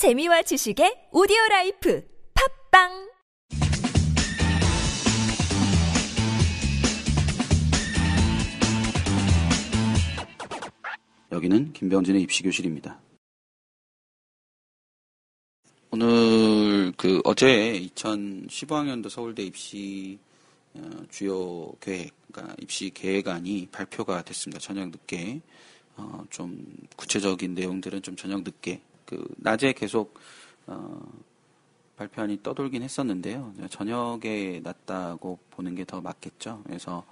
재미와 지식의 오디오 라이프 팟빵 여기는 김병진의 입시교실입니다. 오늘 그 어제 2015학년도 서울대 입시 어, 주요 계획, 그러니까 입시 계획안이 발표가 됐습니다. 저녁 늦게 어, 좀 구체적인 내용들은 좀 저녁 늦게 그 낮에 계속 어, 발표안이 떠돌긴 했었는데요. 저녁에 났다고 보는 게 더 맞겠죠. 그래서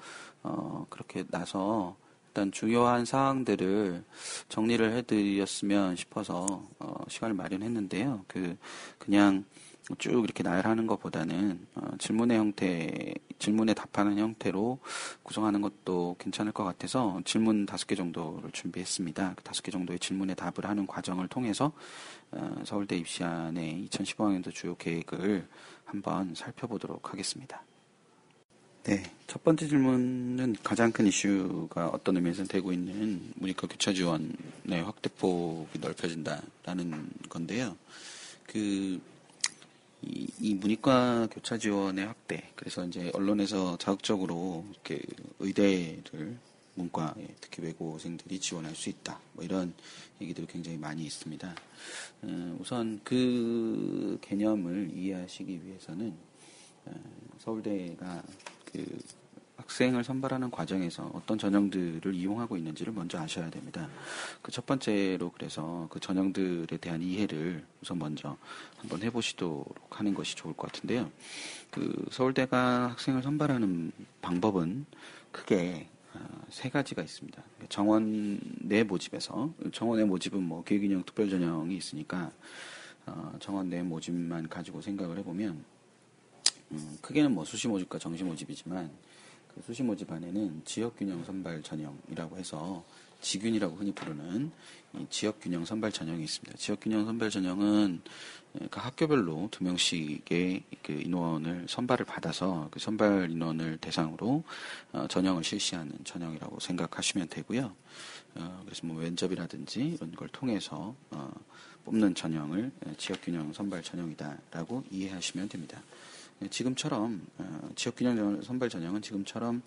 어, 그렇게 나서 일단 중요한 사항들을 정리를 해드렸으면 싶어서 어, 시간을 마련했는데요. 그 그냥 쭉 이렇게 나열하는 것보다는 어, 질문의 형태, 질문에 답하는 형태로 구성하는 것도 괜찮을 것 같아서 질문 다섯 개 정도를 준비했습니다. 그 다섯 개 정도의 질문에 답을 하는 과정을 통해서 어, 서울대 입시안의 2015학년도 주요 계획을 한번 살펴보도록 하겠습니다. 네, 첫 번째 질문은 가장 큰 이슈가 어떤 의미에서 되고 있는 문이과 교차 지원의 확대폭이 넓혀진다라는 건데요. 그, 이, 이 문이과 교차 지원의 확대, 그래서 이제 언론에서 자극적으로 이렇게 의대를 문과에 특히 외고생들이 지원할 수 있다. 뭐 이런 얘기들이 굉장히 많이 있습니다. 음, 우선 그 개념을 이해하시기 위해서는 어, 서울대가 그 학생을 선발하는 과정에서 어떤 전형들을 이용하고 있는지를 먼저 아셔야 됩니다. 그 첫 번째로 그래서 그 전형들에 대한 이해를 우선 먼저 한번 해보시도록 하는 것이 좋을 것 같은데요. 그 서울대가 학생을 선발하는 방법은 크게 어, 세 가지가 있습니다. 정원 내 모집에서 정원 내 모집은 뭐 계획인형 특별 전형이 있으니까 어, 정원 내 모집만 가지고 생각을 해보면 음, 크게는 뭐 수시 모집과 정시 모집이지만 그 수시 모 집 안에는 지역균형 선발 전형이라고 해서 지균이라고 흔히 부르는 지역균형 선발 전형이 있습니다. 지역균형 선발 전형은 그 학교별로 두 명씩의 그 인원을 선발을 받아서 그 선발 인원을 대상으로 어, 전형을 실시하는 전형이라고 생각하시면 되고요. 어, 그래서 뭐 면접이라든지 이런 걸 통해서 어, 뽑는 전형을 지역균형 선발 전형이다라고 이해하시면 됩니다. 네, 지금처럼 어, 지역균형 선발 전형은 지금처럼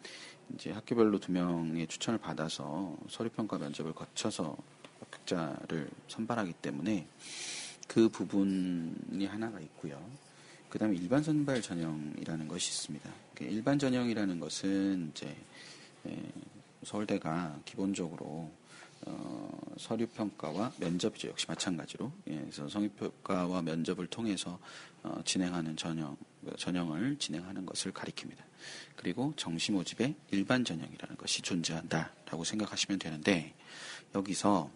이제 학교별로 두 명의 추천을 받아서 서류평가 면접을 거쳐서 합격자를 선발하기 때문에 그 부분이 하나가 있고요. 그 다음에 일반 선발 전형이라는 것이 있습니다. 일반 전형이라는 것은 이제 서울대가 기본적으로 어, 서류 평가와 면접이죠. 역시 마찬가지로. 예, 그래서 성의 평가와 면접을 통해서 어, 진행하는 전형, 전형을 진행하는 것을 가리킵니다. 그리고 정시 모집에 일반 전형이라는 것이 존재한다라고 생각하시면 되는데 여기서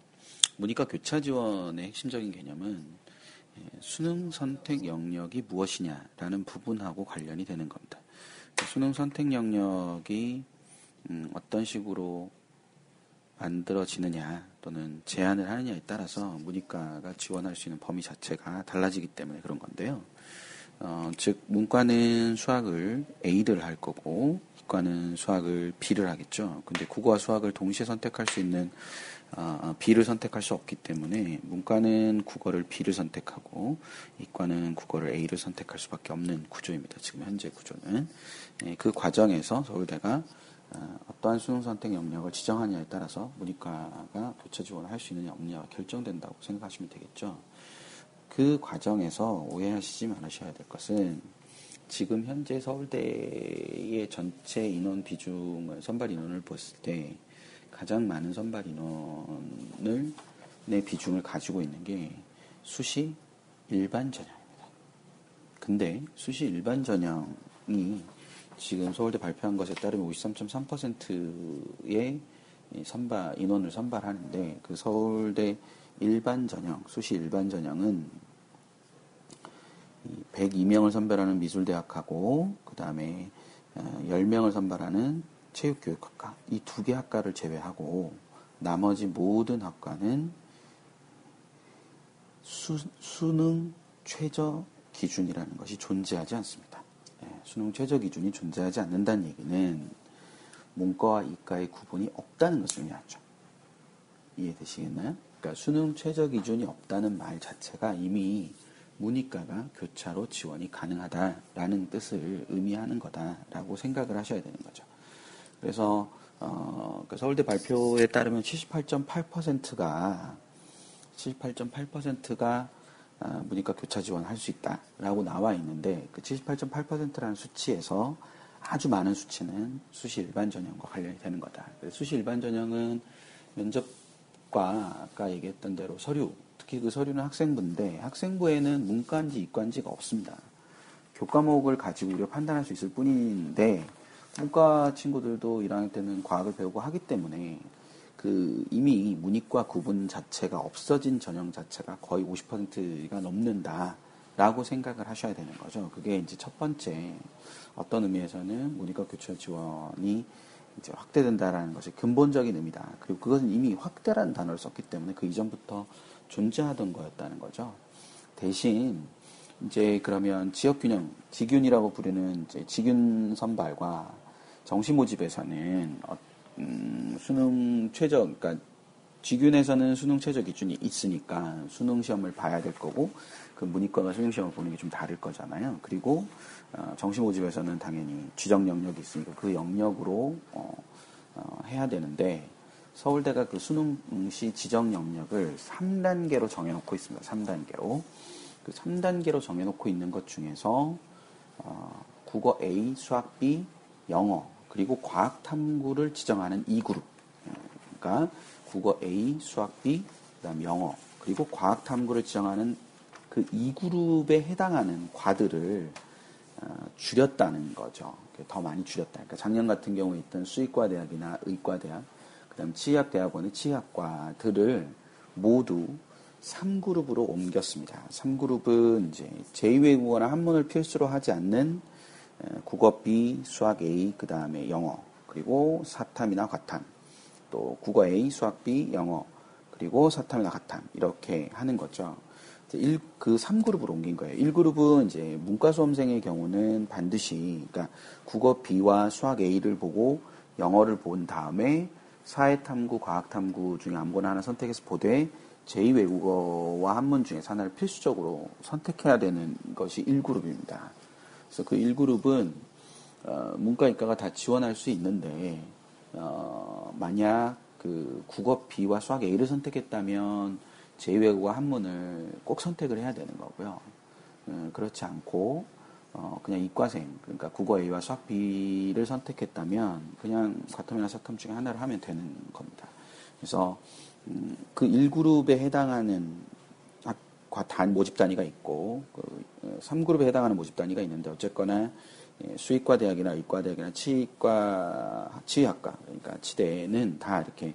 문이과 교차 지원의 핵심적인 개념은 예, 수능 선택 영역이 무엇이냐라는 부분하고 관련이 되는 겁니다. 수능 선택 영역이 음, 어떤 식으로 만들어지느냐 또는 제한을 하느냐에 따라서 문이과가 지원할 수 있는 범위 자체가 달라지기 때문에 그런 건데요. 어, 즉 문과는 수학을 A를 할 거고 이과는 수학을 B를 하겠죠. 근데 국어와 수학을 동시에 선택할 수 있는 어, B를 선택할 수 없기 때문에 문과는 국어를 B를 선택하고 이과는 국어를 A를 선택할 수밖에 없는 구조입니다. 지금 현재 구조는 예, 그 과정에서 서울대가 어, 어떠한 수능 선택 영역을 지정하냐에 따라서 문이과가 교차 지원을 할 수 있느냐 없느냐가 결정된다고 생각하시면 되겠죠. 그 과정에서 오해하시지 말으셔야 될 것은 지금 현재 서울대의 전체 인원 비중을 선발 인원을 봤을 때 가장 많은 선발 인원을 내 비중을 가지고 있는 게 수시 일반 전형입니다. 근데 수시 일반 전형이 지금 서울대 발표한 것에 따르면 53.3%의 선발 인원을 선발하는데 그 서울대 일반 전형 수시 일반 전형은 102명을 선발하는 미술대학하고 그 다음에 10명을 어, 선발하는 체육교육학과 이 두 개 학과를 제외하고 나머지 모든 학과는 수, 수능 최저 기준이라는 것이 존재하지 않습니다. 수능 최저 기준이 존재하지 않는다는 얘기는 문과와 이과의 구분이 없다는 것을 의미하죠. 이해되시겠나요? 그러니까 수능 최저 기준이 없다는 말 자체가 이미 문이과가 교차로 지원이 가능하다라는 뜻을 의미하는 거다라고 생각을 하셔야 되는 거죠. 그래서 어, 그 서울대 발표에 따르면 78.8%가 78.8%가 아, 문이과 교차 지원할 수 있다라고 나와 있는데 그 78.8%라는 수치에서 아주 많은 수치는 수시 일반 전형과 관련이 되는 거다. 수시 일반 전형은 면접 과 아까 얘기했던 대로 서류, 특히 그 서류는 학생부인데 학생부에는 문과인지 이과인지가 없습니다. 교과목을 가지고 우리가 판단할 수 있을 뿐인데 문과 친구들도 1학년 때는 과학을 배우고 하기 때문에 그 이미 문이과 구분 자체가 없어진 전형 자체가 거의 50%가 넘는다 라고 생각을 하셔야 되는 거죠. 그게 이제 첫 번째 어떤 의미에서는 문이과 교차 지원이 이제 확대된다라는 것이 근본적인 의미다. 그리고 그것은 이미 확대라는 단어를 썼기 때문에 그 이전부터 존재하던 거였다는 거죠. 대신 이제 그러면 지역 균형, 지균이라고 부르는 이제 지균 선발과 정시 모집에서는 어, 음, 수능 최저, 그러니까 지균에서는 수능 최저 기준이 있으니까 수능 시험을 봐야 될 거고 그 문이과가 수능 시험을 보는 게 좀 다를 거잖아요. 그리고 어, 정시 모집에서는 당연히 지정 영역이 있으니까 그 영역으로 어, 어, 해야 되는데 서울대가 그 수능시 지정 영역을 3단계로 정해놓고 있습니다. 3단계로. 그 3단계로 정해놓고 있는 것 중에서 어, 국어 A, 수학 B, 영어 그리고 과학 탐구를 지정하는 2그룹. 그러니까 국어 A, 수학 B, 그다음 영어 그리고 과학 탐구를 지정하는 그 2그룹에 해당하는 과들을 어, 줄였다는 거죠. 더 많이 줄였다. 그러니까 작년 같은 경우에 있던 수의과 대학이나 의과 대학, 그다음 치의학 대학원의 치의학과들을 모두 3그룹으로 옮겼습니다. 3그룹은 이제 제2외국어나 한문을 필수로 하지 않는 국어 B, 수학 A, 그 다음에 영어, 그리고 사탐이나 과탐, 또 국어 A, 수학 B, 영어, 그리고 사탐이나 과탐 이렇게 하는 거죠. 1, 그 3그룹으로 옮긴 거예요. 1그룹은 이제 문과 수험생의 경우는 반드시 그러니까 국어 B와 수학 A를 보고 영어를 본 다음에 사회탐구, 과학탐구 중에 아무거나 하나 선택해서 보되 제2외국어와 한문 중에서 하나를 필수적으로 선택해야 되는 것이 1그룹입니다. 그래서 그 1그룹은 어, 문과 이과가 다 지원할 수 있는데 어, 만약 그 국어 B와 수학 A를 선택했다면 제2외국어 한문을 꼭 선택을 해야 되는 거고요. 어, 그렇지 않고 어, 그냥 이과생 그러니까 국어 A와 수학 B를 선택했다면 그냥 과탐이나 사탐 중에 하나를 하면 되는 겁니다. 그래서 음, 그 1그룹에 해당하는 단 모집 단위가 있고 그 3그룹에 어, 해당하는 모집 단위가 있는데 어쨌거나 예, 수의과 대학이나 의과 대학이나 치과 치의학과 그러니까 치대는 다 이렇게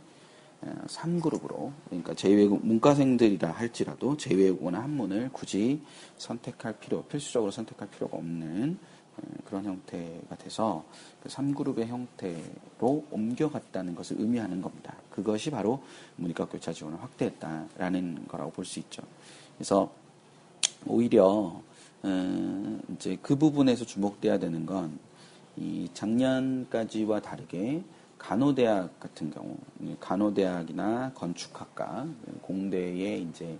3그룹으로 어, 그러니까 제2외국 문과생들이라 할지라도 제2외국어나 한문을 굳이 선택할 필요 필수적으로 선택할 필요가 없는 어, 그런 형태가 돼서 3그룹의 그 형태로 옮겨갔다는 것을 의미하는 겁니다. 그것이 바로 문이과 교차 지원을 확대했다라는 거라고 볼 수 있죠. 그래서 오히려 어, 이제 그 부분에서 주목돼야 되는 건 이 작년까지와 다르게 간호대학 같은 경우 간호대학이나 건축학과 공대의 이제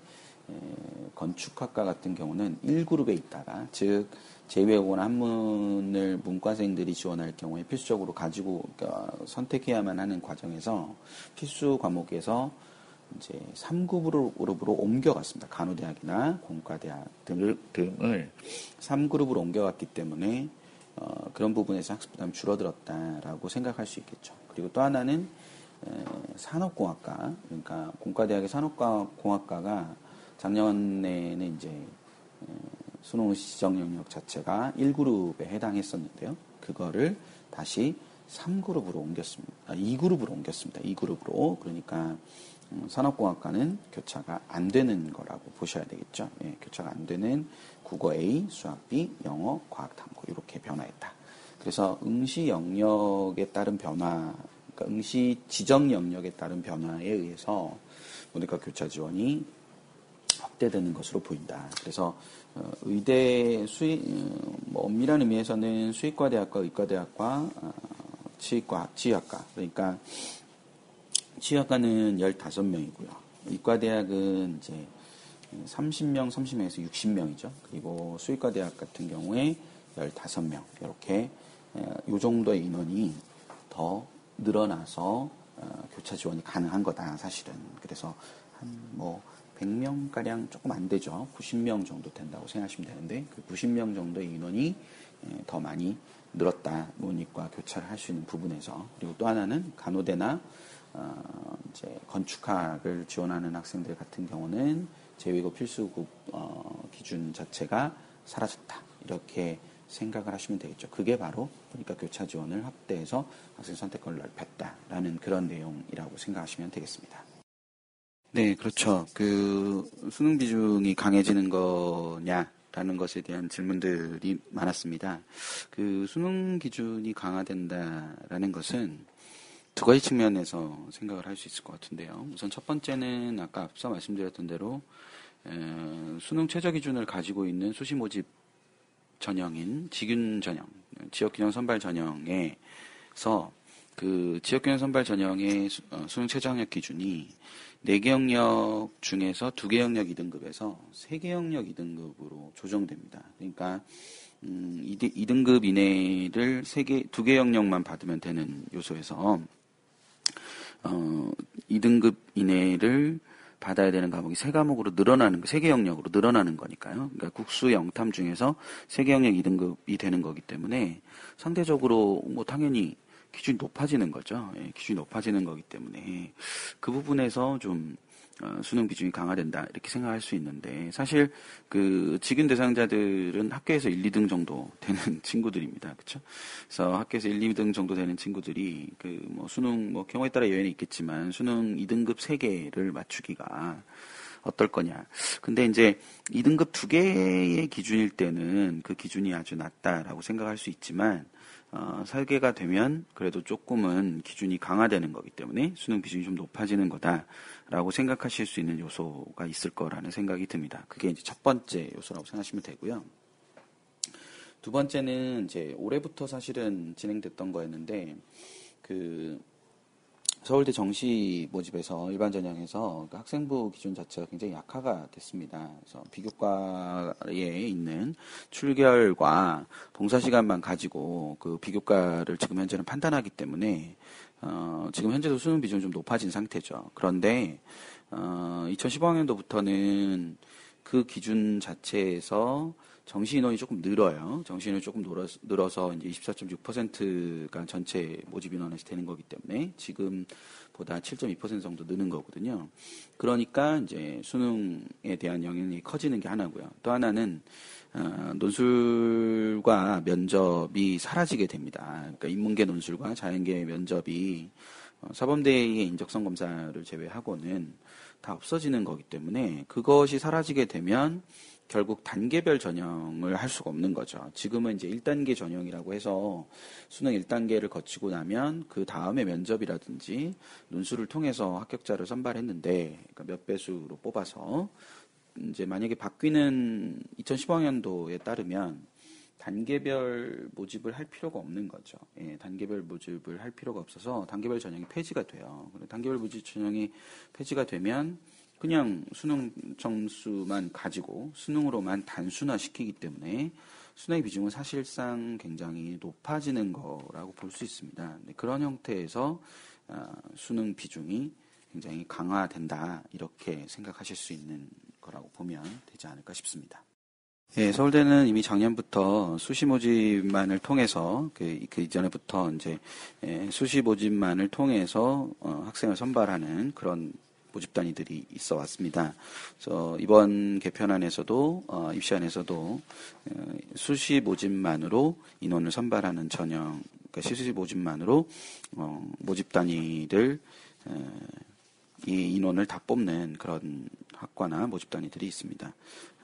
건축학과 같은 경우는 1그룹에 있다가 즉 제외고나 한문을 문과생들이 지원할 경우에 필수적으로 가지고 그러니까 선택해야만 하는 과정에서 필수 과목에서 이제 3그룹으로 옮겨갔습니다. 간호대학이나 공과대학 등을, 등을 3그룹으로 옮겨갔기 때문에 어, 그런 부분에서 학습 부담이 줄어들었다라고 생각할 수 있겠죠. 그리고 또 하나는 에, 산업공학과, 그러니까 공과대학의 산업공학과가 작년에는 이제 에, 수능 시정 영역 자체가 1그룹에 해당했었는데요. 그거를 다시 3그룹으로 옮겼습니다. 아, 2그룹으로 옮겼습니다. 2그룹으로. 그러니까 음, 산업공학과는 교차가 안 되는 거라고 보셔야 되겠죠. 예, 교차가 안 되는 국어 A, 수학 B, 영어, 과학 탐구 이렇게 변화했다. 그래서 응시 영역에 따른 변화, 그러니까 응시 지정 영역에 따른 변화에 의해서 모니까 교차 지원이 확대되는 것으로 보인다. 그래서 어, 의대 수의 어, 뭐 엄밀한 의미에서는 수의과 대학과 의과 대학과 어, 치과 치의학과 그러니까 치의학과는 15명이고요. 이과대학은 이제 30명, 30명에서 60명이죠. 그리고 수의과 대학 같은 경우에 15명 이렇게 이 정도의 인원이 더 늘어나서 어, 교차 지원이 가능한 거다 사실은. 그래서 한뭐 100명 가량 조금 안 되죠. 90명 정도 된다고 생각하시면 되는데 그 90명 정도의 인원이 더 많이 늘었다. 논의과 교차를 할 수 있는 부분에서 그리고 또 하나는 간호대나 어, 이제 건축학을 지원하는 학생들 같은 경우는 재외고 필수급 어, 기준 자체가 사라졌다. 이렇게 생각을 하시면 되겠죠. 그게 바로 보니까 교차 지원을 확대해서 학생 선택권을 넓혔다라는 그런 내용이라고 생각하시면 되겠습니다. 네, 그렇죠. 그 수능 비중이 강해지는 거냐 라는 것에 대한 질문들이 많았습니다. 그 수능 기준이 강화된다라는 것은 두 가지 측면에서 생각을 할 수 있을 것 같은데요. 우선 첫 번째는 아까 앞서 말씀드렸던 대로 에, 수능 최저 기준을 가지고 있는 수시 모집 전형인 지균 전형, 지역균형 선발 전형에서 그 지역균형 선발 전형의 수, 어, 능 최저 학력 기준이 4개 영역 중에서 2개 영역 2등급에서 3개 영역 2등급으로 조정됩니다. 그러니까 음, 2, 등급 이내를 3개, 2개 영역만 받으면 되는 요소에서 어, 2등급 이내를 받아야 되는 과목이 세 과목으로 늘어나는 세 개 영역으로 늘어나는 거니까요. 그러니까 국수 영탐 중에서 세 개 영역 2등급이 되는 거기 때문에 상대적으로 뭐 당연히 기준이 높아지는 거죠. 예, 기준이 높아지는 거기 때문에 그 부분에서 좀 어, 수능 비중이 강화된다 이렇게 생각할 수 있는데 사실 그 직윤 대상자들은 학교에서 1, 2등 정도 되는 친구들입니다. 그렇죠? 그래서 학교에서 1, 2등 정도 되는 친구들이 그 뭐 수능 뭐 경우에 따라 여행이 있겠지만 수능 2등급 3개를 맞추기가 어떨 거냐. 근데 이제 2등급 2개의 기준일 때는 그 기준이 아주 낮다라고 생각할 수 있지만 어, 설계가 되면 그래도 조금은 기준이 강화되는 거기 때문에 수능 비중이 좀 높아지는 거다라고 생각하실 수 있는 요소가 있을 거라는 생각이 듭니다. 그게 이제 첫 번째 요소라고 생각하시면 되고요. 두 번째는 이제 올해부터 사실은 진행됐던 거였는데 그 서울대 정시 모집에서 일반 전형에서 그 학생부 기준 자체가 굉장히 약화가 됐습니다. 그래서 비교과에 있는 출결과 봉사 시간만 가지고 그 비교과를 지금 현재는 판단하기 때문에 어, 지금 현재도 수능 비중이 좀 높아진 상태죠. 그런데 어, 2015학년도부터는 그 기준 자체에서 정시 인원이 조금 늘어요. 정시 인원이 조금 늘어서 이제 24.6%가 전체 모집 인원이 되는 거기 때문에 지금보다 7.2% 정도 느는 거거든요. 그러니까 이제 수능에 대한 영향이 커지는 게 하나고요. 또 하나는 어, 논술과 면접이 사라지게 됩니다. 그러니까 인문계 논술과 자연계 면접이 어, 사범대의 인적성 검사를 제외하고는 다 없어지는 거기 때문에 그것이 사라지게 되면 결국 단계별 전형을 할 수가 없는 거죠. 지금은 이제 1단계 전형이라고 해서 수능 1단계를 거치고 나면 그 다음에 면접이라든지 논술을 통해서 합격자를 선발했는데 그러니까 몇 배수로 뽑아서 이제 만약에 바뀌는 2015학년도에 따르면 단계별 모집을 할 필요가 없는 거죠. 예, 단계별 모집을 할 필요가 없어서 단계별 전형이 폐지가 돼요. 단계별 모집 전형이 폐지가 되면 그냥 수능 점수만 가지고 수능으로만 단순화시키기 때문에 수능의 비중은 사실상 굉장히 높아지는 거라고 볼 수 있습니다. 그런 형태에서 아, 수능 비중이 굉장히 강화된다 이렇게 생각하실 수 있는 거라고 보면 되지 않을까 싶습니다. 예, 서울대는 이미 작년부터 수시 모집만을 통해서 그, 그 이전에부터 이제 예, 수시 모집만을 통해서 어, 학생을 선발하는 그런 모집 단위들이 있어 왔습니다. 그래서 이번 개편안에서도 어, 입시안에서도 어, 수시 모집만으로 인원을 선발하는 전형, 그러니까 수시 모집만으로 어, 모집 단위들 어, 이 인원을 다 뽑는 그런 학과나 모집 단위들이 있습니다.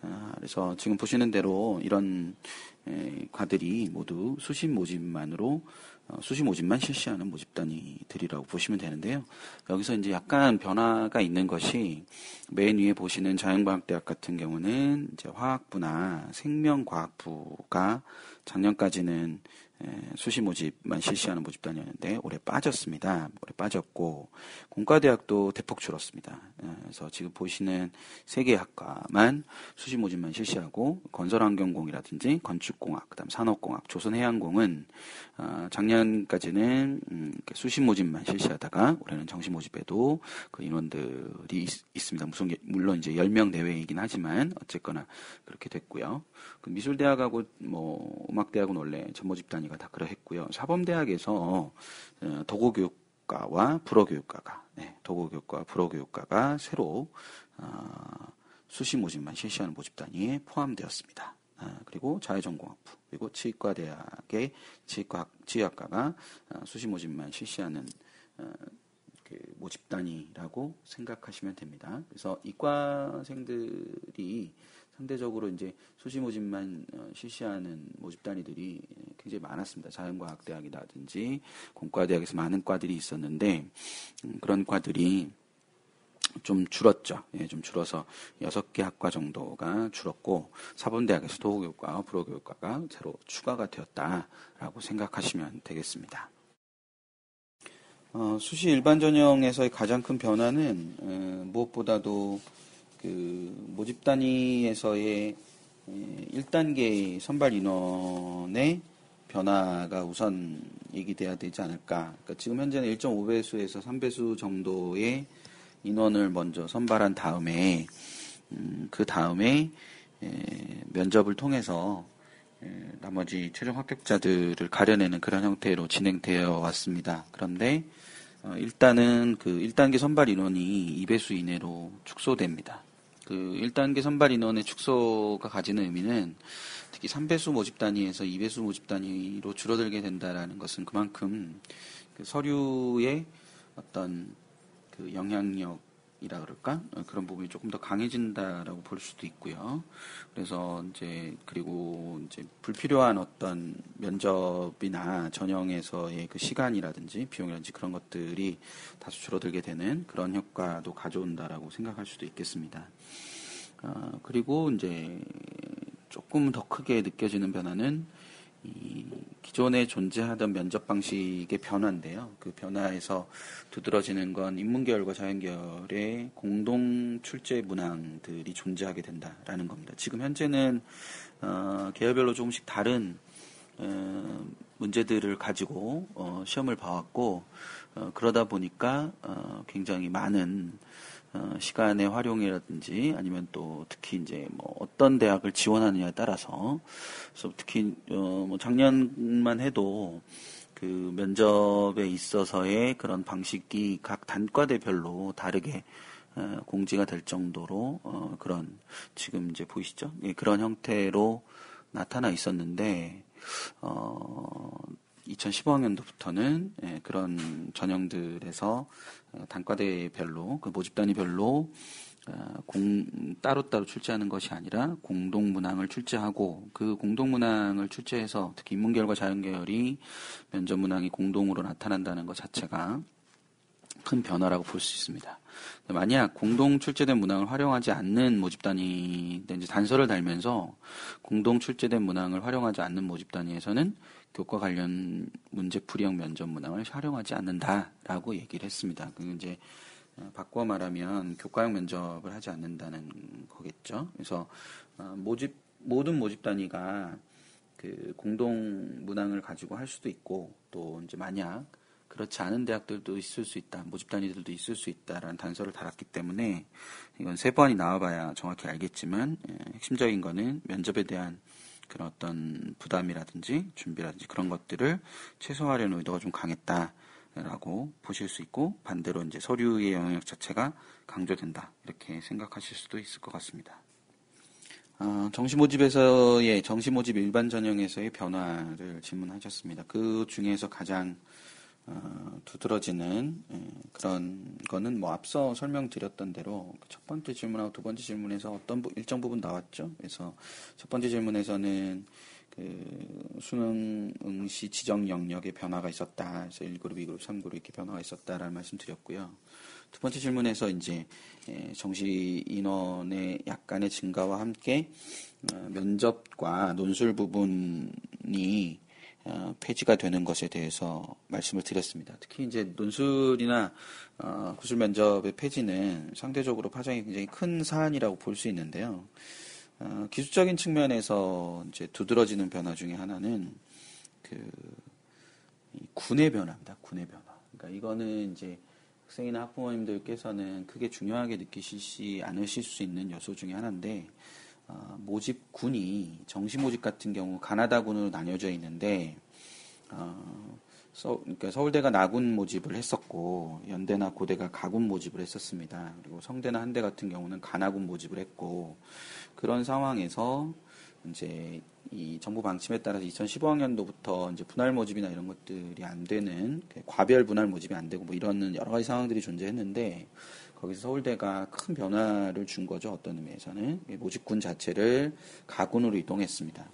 아, 그래서 지금 보시는 대로 이런 에, 과들이 모두 수시 모집만으로 어, 수시 모집만 실시하는 모집 단위들이라고 보시면 되는데요. 여기서 이제 약간 변화가 있는 것이 맨 위에 보시는 자연과학대학 같은 경우는 이제 화학부나 생명과학부가 작년까지는 수시 모집만 실시하는 모집단이었는데 올해 빠졌습니다. 올해 빠졌고 공과대학도 대폭 줄었습니다. 그래서 지금 보시는 세 개 학과만 수시 모집만 실시하고 건설환경공이라든지 건축공학, 그다음 산업공학, 조선해양공은 어, 작년까지는 음, 수시 모집만 실시하다가 올해는 정시 모집에도 그 인원들이 있, 습니다 무슨 물론 이제 10명 내외이긴 하지만 어쨌거나 그렇게 됐고요. 그 미술대학하고 뭐 음악대학은 원래 전모집단이 단위가 다 그러했고요. 사범대학에서 어, 도고교육과와 불어교육과가 네, 도고교육과 불어교육과가 새로 어, 수시 모집만 실시하는 모집 단위에 포함되었습니다. 아, 그리고 자유전공학부 그리고 치과대학의 치과 치의학과가 어, 수시 모집만 실시하는 그 모집 단위라고 생각하시면 됩니다. 그래서 이과생들이 상대적으로 이제 수시 모집만 어, 실시하는 모집 단위들이 굉장히 많았습니다. 자연과학대학이라든지 공과대학에서 많은 과들이 있었는데 음, 그런 과들이 좀 줄었죠. 예, 좀 줄어서 여섯 개 학과 정도가 줄었고 사범대학에서 도교육과, 불어교육과가 새로 추가가 되었다라고 생각하시면 되겠습니다. 어, 수시 일반 전형에서의 가장 큰 변화는 어, 무엇보다도 그 모집 단위에서의 1단계 선발 인원의 변화가 우선 얘기돼야 되지 않을까. 그러니까 지금 현재는 1.5배수에서 3배수 정도의 인원을 먼저 선발한 다음에 음, 그 다음에 면접을 통해서 나머지 최종 합격자들을 가려내는 그런 형태로 진행되어 왔습니다. 그런데 어, 일단은 그 1단계 선발 인원이 2배수 이내로 축소됩니다. 그 1단계 선발 인원의 축소가 가지는 의미는 특히 3배수 모집 단위에서 2배수 모집 단위로 줄어들게 된다라는 것은 그만큼 그 서류의 어떤 그 영향력 이라 그럴까 어, 그런 부분이 조금 더 강해진다라고 볼 수도 있고요. 그래서 이제 그리고 이제 불필요한 어떤 면접이나 전형에서의 그 시간이라든지 비용이라든지 그런 것들이 다소 줄어들게 되는 그런 효과도 가져온다라고 생각할 수도 있겠습니다. 어, 그리고 이제 조금 더 크게 느껴지는 변화는 이 기존에 존재하던 면접 방식의 변화인데요. 그 변화에서 두드러지는 건 인문계열과 자연계열의 공동 출제 문항들이 존재하게 된다라는 겁니다. 지금 현재는 어, 계열별로 조금씩 다른 어, 문제들을 가지고 어, 시험을 봐왔고 어, 그러다 보니까 어, 굉장히 많은 어, 시간의 활용이라든지 아니면 또 특히 이제 뭐 어떤 대학을 지원하느냐에 따라서 그래서 특히 어, 뭐 작년만 해도 그 면접에 있어서의 그런 방식이 각 단과대별로 다르게 어, 공지가 될 정도로 어, 그런 지금 이제 보이시죠? 예, 그런 형태로 나타나 있었는데 어 2015학년도부터는 예, 그런 전형들에서 어, 단과대별로 그 모집 단위별로 어, 공 따로따로 출제하는 것이 아니라 공동 문항을 출제하고 그 공동 문항을 출제해서 특히 인문계열과 자연계열이 면접 문항이 공동으로 나타난다는 것 자체가 큰 변화라고 볼 수 있습니다. 만약 공동 출제된 문항을 활용하지 않는 모집 단위 단서를 달면서 공동 출제된 문항을 활용하지 않는 모집 단위에서는 교과 관련 문제 풀이형 면접 문항을 활용하지 않는다라고 얘기를 했습니다. 그 이제 어, 바꿔 말하면 교과형 면접을 하지 않는다는 거겠죠. 그래서 어, 모집 모든 모집 단위가 그 공동 문항을 가지고 할 수도 있고 또 이제 만약 그렇지 않은 대학들도 있을 수 있다, 모집 단위들도 있을 수 있다라는 단서를 달았기 때문에 이건 세 번이 나와봐야 정확히 알겠지만 예, 핵심적인 거는 면접에 대한 그런 어떤 부담이라든지 준비라든지 그런 것들을 최소화하려는 의도가 좀 강했다라고 보실 수 있고 반대로 이제 서류의 영역 자체가 강조된다 이렇게 생각하실 수도 있을 것 같습니다. 어, 정시모집에서의 정시모집 일반 전형에서의 변화를 질문하셨습니다. 그 중에서 가장 어, 두드러지는 예, 그런 거는 뭐 앞서 설명드렸던 대로 그첫 번째 질문하고 두 번째 질문에서 어떤 부, 일정 부분 나왔죠. 그래서 첫 번째 질문에서는 그 수능 응시 지정 영역에 변화가 있었다. 그래서 1그룹, 2그룹, 3그룹 이렇게 변화가 있었다라는 말씀 드렸고요. 두 번째 질문에서 이제 예, 정시 인원의 약간의 증가와 함께 어, 면접과 논술 부분이 어, 폐지가 되는 것에 대해서 말씀을 드렸습니다. 특히 이제 논술이나 어, 구술 면접의 폐지는 상대적으로 파장이 굉장히 큰 사안이라고 볼 수 있는데요. 어, 기술적인 측면에서 이제 두드러지는 변화 중에 하나는 그 군의 변화입니다. 군의 변화. 그러니까 이거는 이제 학생이나 학부모님들께서는 크게 중요하게 느끼시지 않으실 수 있는 요소 중에 하나인데 어, 모집군이 정시 모집 같은 경우 가나다군으로 나뉘어져 있는데 어, 서, 그러니까 서울대가 나군 모집을 했었고 연대나 고대가 가군 모집을 했었습니다. 그리고 성대나 한대 같은 경우는 가나군 모집을 했고 그런 상황에서 이제 이 정부 방침에 따라서 2015학년도부터 이제 분할 모집이나 이런 것들이 안 되는 과별 분할 모집이 안 되고 뭐 이런 여러 가지 상황들이 존재했는데 거기서 서울대가 큰 변화를 준 거죠. 어떤 의미에서는 모집군 자체를 가군으로 이동했습니다.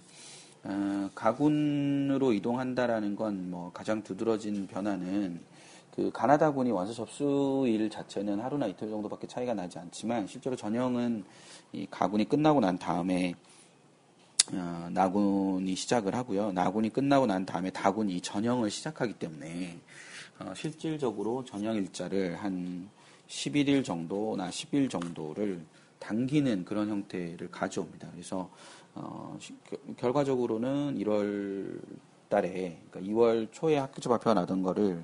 어, 가군으로 이동한다라는 건 뭐 가장 두드러진 변화는 그 가나다군이 원서 접수일 자체는 하루나 이틀 정도밖에 차이가 나지 않지만 실제로 전형은 이 가군이 끝나고 난 다음에 어, 나군이 시작을 하고요. 나군이 끝나고 난 다음에 다군이 전형을 시작하기 때문에 어, 실질적으로 전형 일자를 한 11일 정도나 10일 정도를 당기는 그런 형태를 가져옵니다. 그래서 어, 결과적으로는 1월 달에 그러니까 2월 초에 학교적 발표가 나던 거를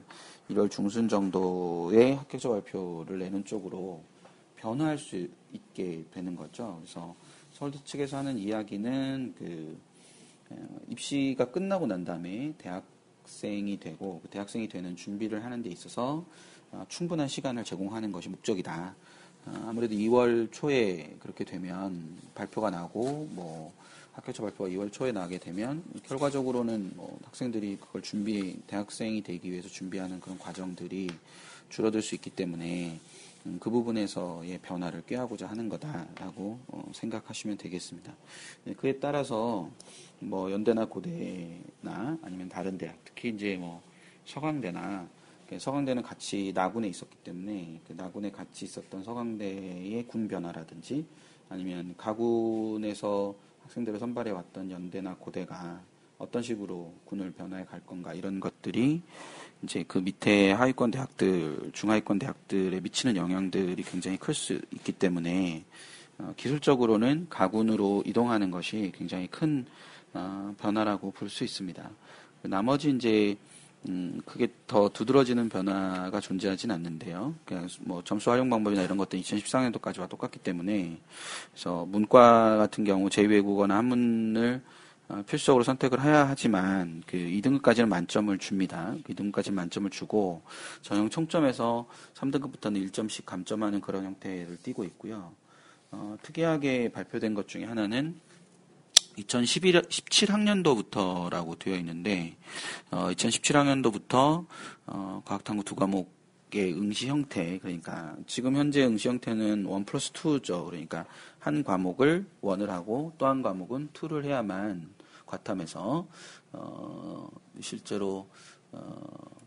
1월 중순 정도에 학교적 발표를 내는 쪽으로 변화할 수 있게 되는 거죠. 그래서 서울대 측에서 하는 이야기는 그 어, 입시가 끝나고 난 다음에 대학생이 되고 그 대학생이 되는 준비를 하는 데 있어서 어, 충분한 시간을 제공하는 것이 목적이다. 어, 아무래도 2월 초에 그렇게 되면 발표가 나고 뭐 학교초 발표가 2월 초에 나게 되면 결과적으로는 뭐 학생들이 그걸 준비 대학생이 되기 위해서 준비하는 그런 과정들이 줄어들 수 있기 때문에 음, 그 부분에서의 변화를 꾀하고자 하는 거다라고 어, 생각하시면 되겠습니다. 네, 그에 따라서 뭐 연대나 고대나 아니면 다른 대학 특히 이제 뭐 서강대나 그 서강대는 같이 나군에 있었기 때문에 그 나군에 같이 있었던 서강대의 군 변화라든지 아니면 가군에서 학생들을 선발해 왔던 연대나 고대가 어떤 식으로 군을 변화해 갈 건가 이런 것들이 이제 그 밑에 하위권 대학들, 중하위권 대학들에 미치는 영향들이 굉장히 클 수 있기 때문에 어, 기술적으로는 가군으로 이동하는 것이 굉장히 큰 어, 변화라고 볼 수 있습니다. 나머지 이제 음, 그게 더 두드러지는 변화가 존재하진 않는데요. 그냥 뭐 점수 활용 방법이나 이런 것들 2014년도까지와 똑같기 때문에 그래서 문과 같은 경우 제2외국어나 한문을 어, 필수적으로 선택을 해야 하지만 그 2등급까지는 만점을 줍니다. 2등급까지 는 만점을 주고 전형 총점에서 3등급부터는 1점씩 감점하는 그런 형태를 띠고 있고요. 어, 특이하게 발표된 것 중에 하나는 2011, 17학년도부터라고 되어 있는데, 어, 2017학년도부터, 어, 과학탐구 두 과목의 응시 형태, 그러니까 지금 현재 응시 형태는 1 플러스 2죠. 그러니까 한 과목을 원을 하고 또 한 과목은 2를 해야만 과탐에서, 어, 실제로, 어,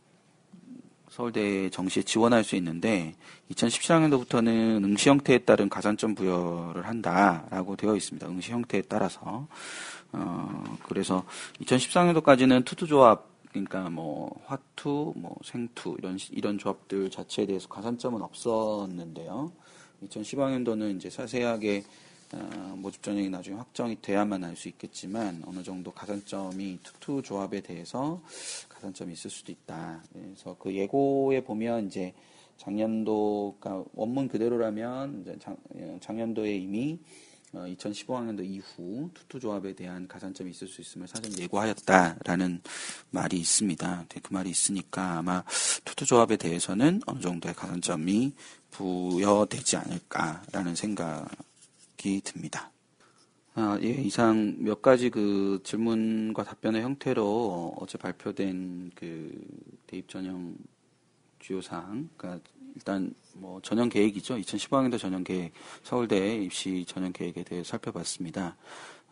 서울대 정시에 지원할 수 있는데 2017학년도부터는 응시 형태에 따른 가산점 부여를 한다라고 되어 있습니다. 응시 형태에 따라서 어 그래서 2014년도까지는 투투 조합 그러니까 뭐 화투, 뭐 생투 이런 이런 조합들 자체에 대해서 가산점은 없었는데요. 2015학년도는 이제 자세하게 어, 모집 전형이 나중에 확정이 돼야만 할수 있겠지만 어느 정도 가산점이 투투 조합에 대해서 가산점이 있을 수도 있다. 그래서 그 예고에 보면 이제 작년도 그러니까 원문 그대로라면 이제 작, 작년도에 이미 2015학년도 어, 이후 투투 조합에 대한 가산점이 있을 수 있음을 사전 예고하였다라는 말이 있습니다. 네, 그 말이 있으니까 아마 투투 조합에 대해서는 어느 정도의 가산점이 부여되지 않을까라는 생각이 듭니다. 아, 예, 이상 몇 가지 그 질문과 답변의 형태로 어제 발표된 그 대입 전형 주요 사항, 그러니까 일단 뭐 전형 계획이죠. 2015학년도 전형 계획, 서울대 입시 전형 계획에 대해 살펴봤습니다.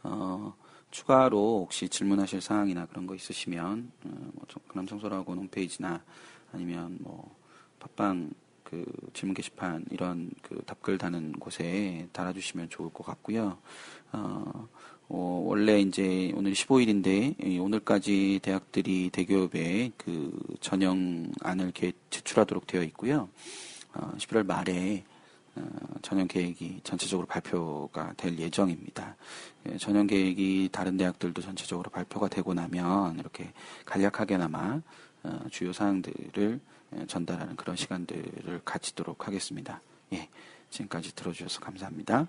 어, 추가로 혹시 질문하실 사항이나 그런 거 있으시면 어, 뭐 강남청소라고 홈페이지나 아니면 뭐 팟빵 그 질문 게시판 이런 그 답글 다는 곳에 달아주시면 좋을 것 같고요. 어, 어, 원래 이제 오늘 15일인데 오늘까지 대학들이 대기업에 그 전형안을 개- 제출하도록 되어 있고요. 어, 11월 말에 어, 전형 계획이 전체적으로 발표가 될 예정입니다. 예, 전형 계획이 다른 대학들도 전체적으로 발표가 되고 나면 이렇게 간략하게나마 어, 주요 사항들을 예, 전달하는 그런 시간들을 가지도록 하겠습니다. 예, 지금까지 들어주셔서 감사합니다.